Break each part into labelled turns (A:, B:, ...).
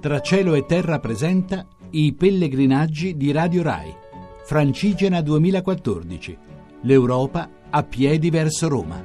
A: Tra cielo e terra presenta i pellegrinaggi di Radio Rai. Francigena 2014. L'Europa a piedi verso Roma.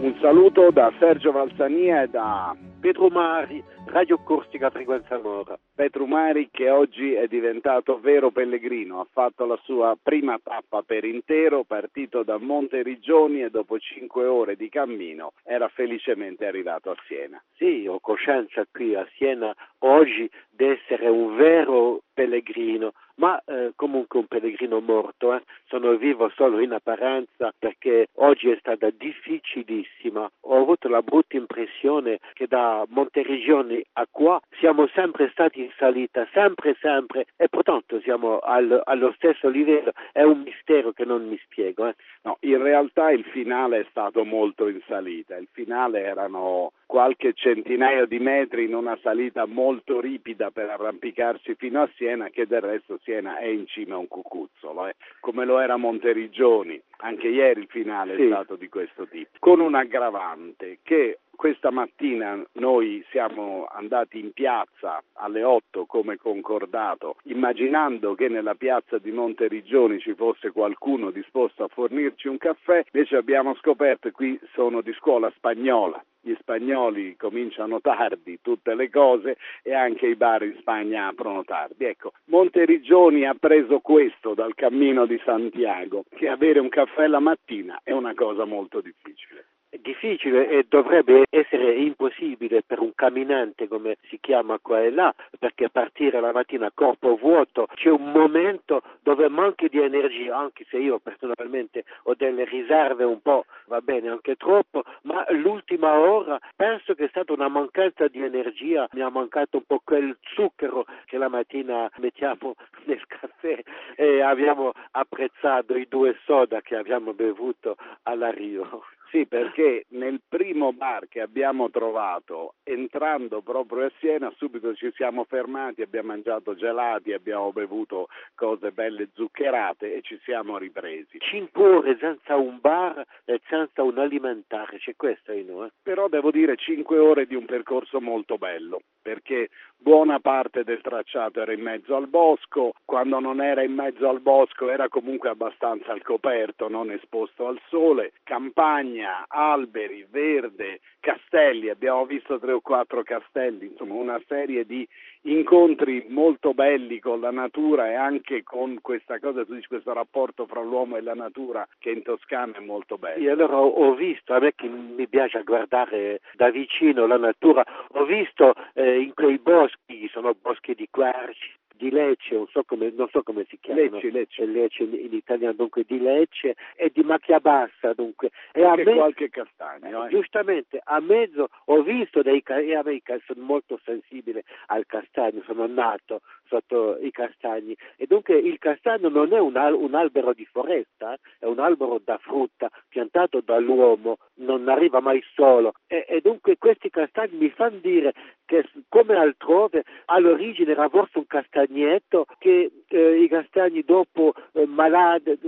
B: Un saluto da Sergio Valsania e da Pietro Mari, Radio Corstica Frequenza Mora. Petrumari che oggi è diventato vero pellegrino, ha fatto la sua prima tappa per intero, partito da Monteriggioni e dopo cinque ore di cammino era felicemente arrivato a Siena.
C: Sì, ho coscienza qui a Siena oggi di essere un vero pellegrino, ma eh, comunque un pellegrino morto. Eh. Sono vivo solo in apparenza perché oggi è stata difficilissima. Ho avuto la brutta impressione che da Monteriggioni a qua siamo sempre stati in salita, sempre, sempre, e pertanto siamo al, allo stesso livello. È un mistero che non mi spiego. Eh.
B: No, in realtà il finale è stato molto in salita. Il finale erano qualche centinaio di metri in una salita molto ripida per arrampicarsi fino a Siena, che del resto Siena è in cima a un cucuzzolo, eh. come lo era Monteriggioni. Anche ieri il finale sì. è stato di questo tipo, con un aggravante che questa mattina noi siamo andati in piazza alle 8 come concordato, immaginando che nella piazza di Monteriggioni ci fosse qualcuno disposto a fornirci un caffè, invece abbiamo scoperto che qui sono di scuola spagnola. Gli spagnoli cominciano tardi tutte le cose e anche i bar in Spagna aprono tardi. Ecco, Monteriggioni ha preso questo dal cammino di Santiago, che avere un caffè la mattina è una cosa molto difficile
C: difficile e dovrebbe essere impossibile per un camminante come si chiama qua e là, perché partire la mattina a corpo vuoto c'è un momento dove manchi di energia, anche se io personalmente ho delle riserve un po', va bene, anche troppo, ma l'ultima ora penso che è stata una mancanza di energia, mi ha mancato un po' quel zucchero che la mattina mettiamo nel caffè e abbiamo apprezzato i due soda che abbiamo bevuto alla Rio.
B: Sì, perché nel primo bar che abbiamo trovato, entrando proprio a Siena, subito ci siamo fermati, abbiamo mangiato gelati, abbiamo bevuto cose belle zuccherate e ci siamo ripresi.
C: Cinque ore senza un bar e senza un alimentare, c'è questo in noi.
B: Però devo dire cinque ore di un percorso molto bello, perché buona parte del tracciato era in mezzo al bosco, quando non era in mezzo al bosco era comunque abbastanza al coperto, non esposto al sole, campagna, alberi, verde, castelli, abbiamo visto tre o quattro castelli, insomma una serie di incontri molto belli con la natura e anche con questa cosa, tu dici questo rapporto fra l'uomo e la natura che in Toscana è molto bello.
C: Sì, allora ho visto, a me che mi piace guardare da vicino la natura, ho visto eh, in quei boschi, sono boschi di querci, di Lecce, non so come, non so come si chiama,
B: Lecce, Lecce.
C: Lecce in, in, italiano, dunque di Lecce e di Macchia Bassa, dunque.
B: E, a me, qualche castagno.
C: Eh. Giustamente, a mezzo ho visto dei me sono molto sensibile al castagno, sono nato sotto i castagni e dunque il castagno non è un, al, un albero di foresta, eh? è un albero da frutta piantato dall'uomo, non arriva mai solo e, e dunque questi castagni mi fanno dire che come altrove all'origine era forse un castagnetto che eh, i castagni dopo eh, malade,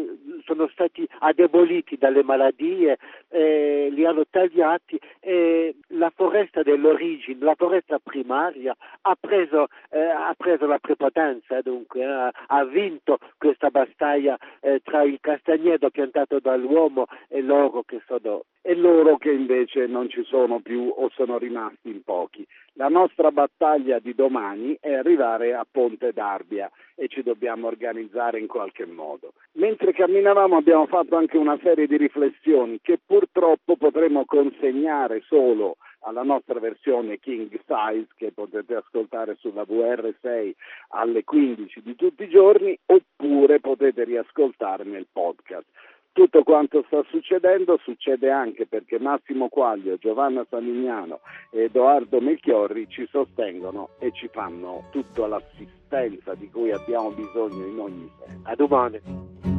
C: sono stati adeboliti dalle maladie, eh, li hanno tagliati e la foresta dell'origine, la foresta primaria ha preso, eh, ha preso la prepotenza dunque, ha, ha, vinto questa battaglia eh, tra il castagneto piantato dall'uomo e loro che sono
B: e loro che invece non ci sono più o sono rimasti in pochi. La nostra battaglia di domani è arrivare a Ponte d'Arbia e ci dobbiamo organizzare in qualche modo. Mentre camminavamo abbiamo fatto anche una serie di riflessioni che purtroppo potremo consegnare solo alla nostra versione King Size che potete ascoltare sulla VR6 alle 15 di tutti i giorni oppure potete riascoltare nel podcast. Tutto quanto sta succedendo succede anche perché Massimo Quaglio, Giovanna Salignano e Edoardo Melchiorri ci sostengono e ci fanno tutta l'assistenza di cui abbiamo bisogno in ogni senso.
C: A domani.